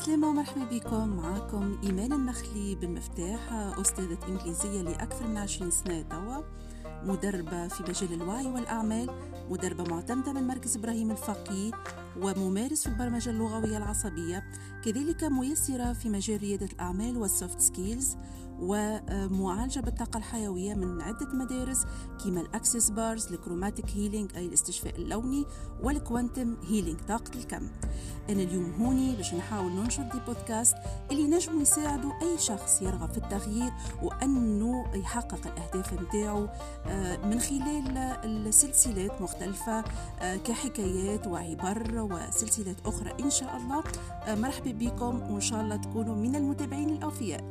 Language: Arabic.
السلامة ومرحبا بكم. معكم إيمان النخلي بالمفتاح أستاذة إنجليزية لأكثر من عشرين سنة توا مدربة في مجال الوعي والأعمال مدربة معتمدة من مركز إبراهيم الفقيه وممارس في البرمجة اللغوية العصبية كذلك ميسرة في مجال ريادة الأعمال وال soft skills ومعالجة بالطاقة الحيوية من عدة مدارس كما ال Access Bars ال chromatic healing أي الاستشفاء اللوني والكوانتم هيلينج طاقة الكم. أنا اليوم هوني باش نحاول ننشر دي بودكاست اللي نجموا يساعدوا أي شخص يرغب في التغيير وأنه يحقق الأهداف متاعه آه، من خلال السلسلات مختلفة آه، كحكايات وعبر وسلسلات أخرى إن شاء الله. آه، مرحبا بكم وإن شاء الله تكونوا من المتابعين الأوفياء.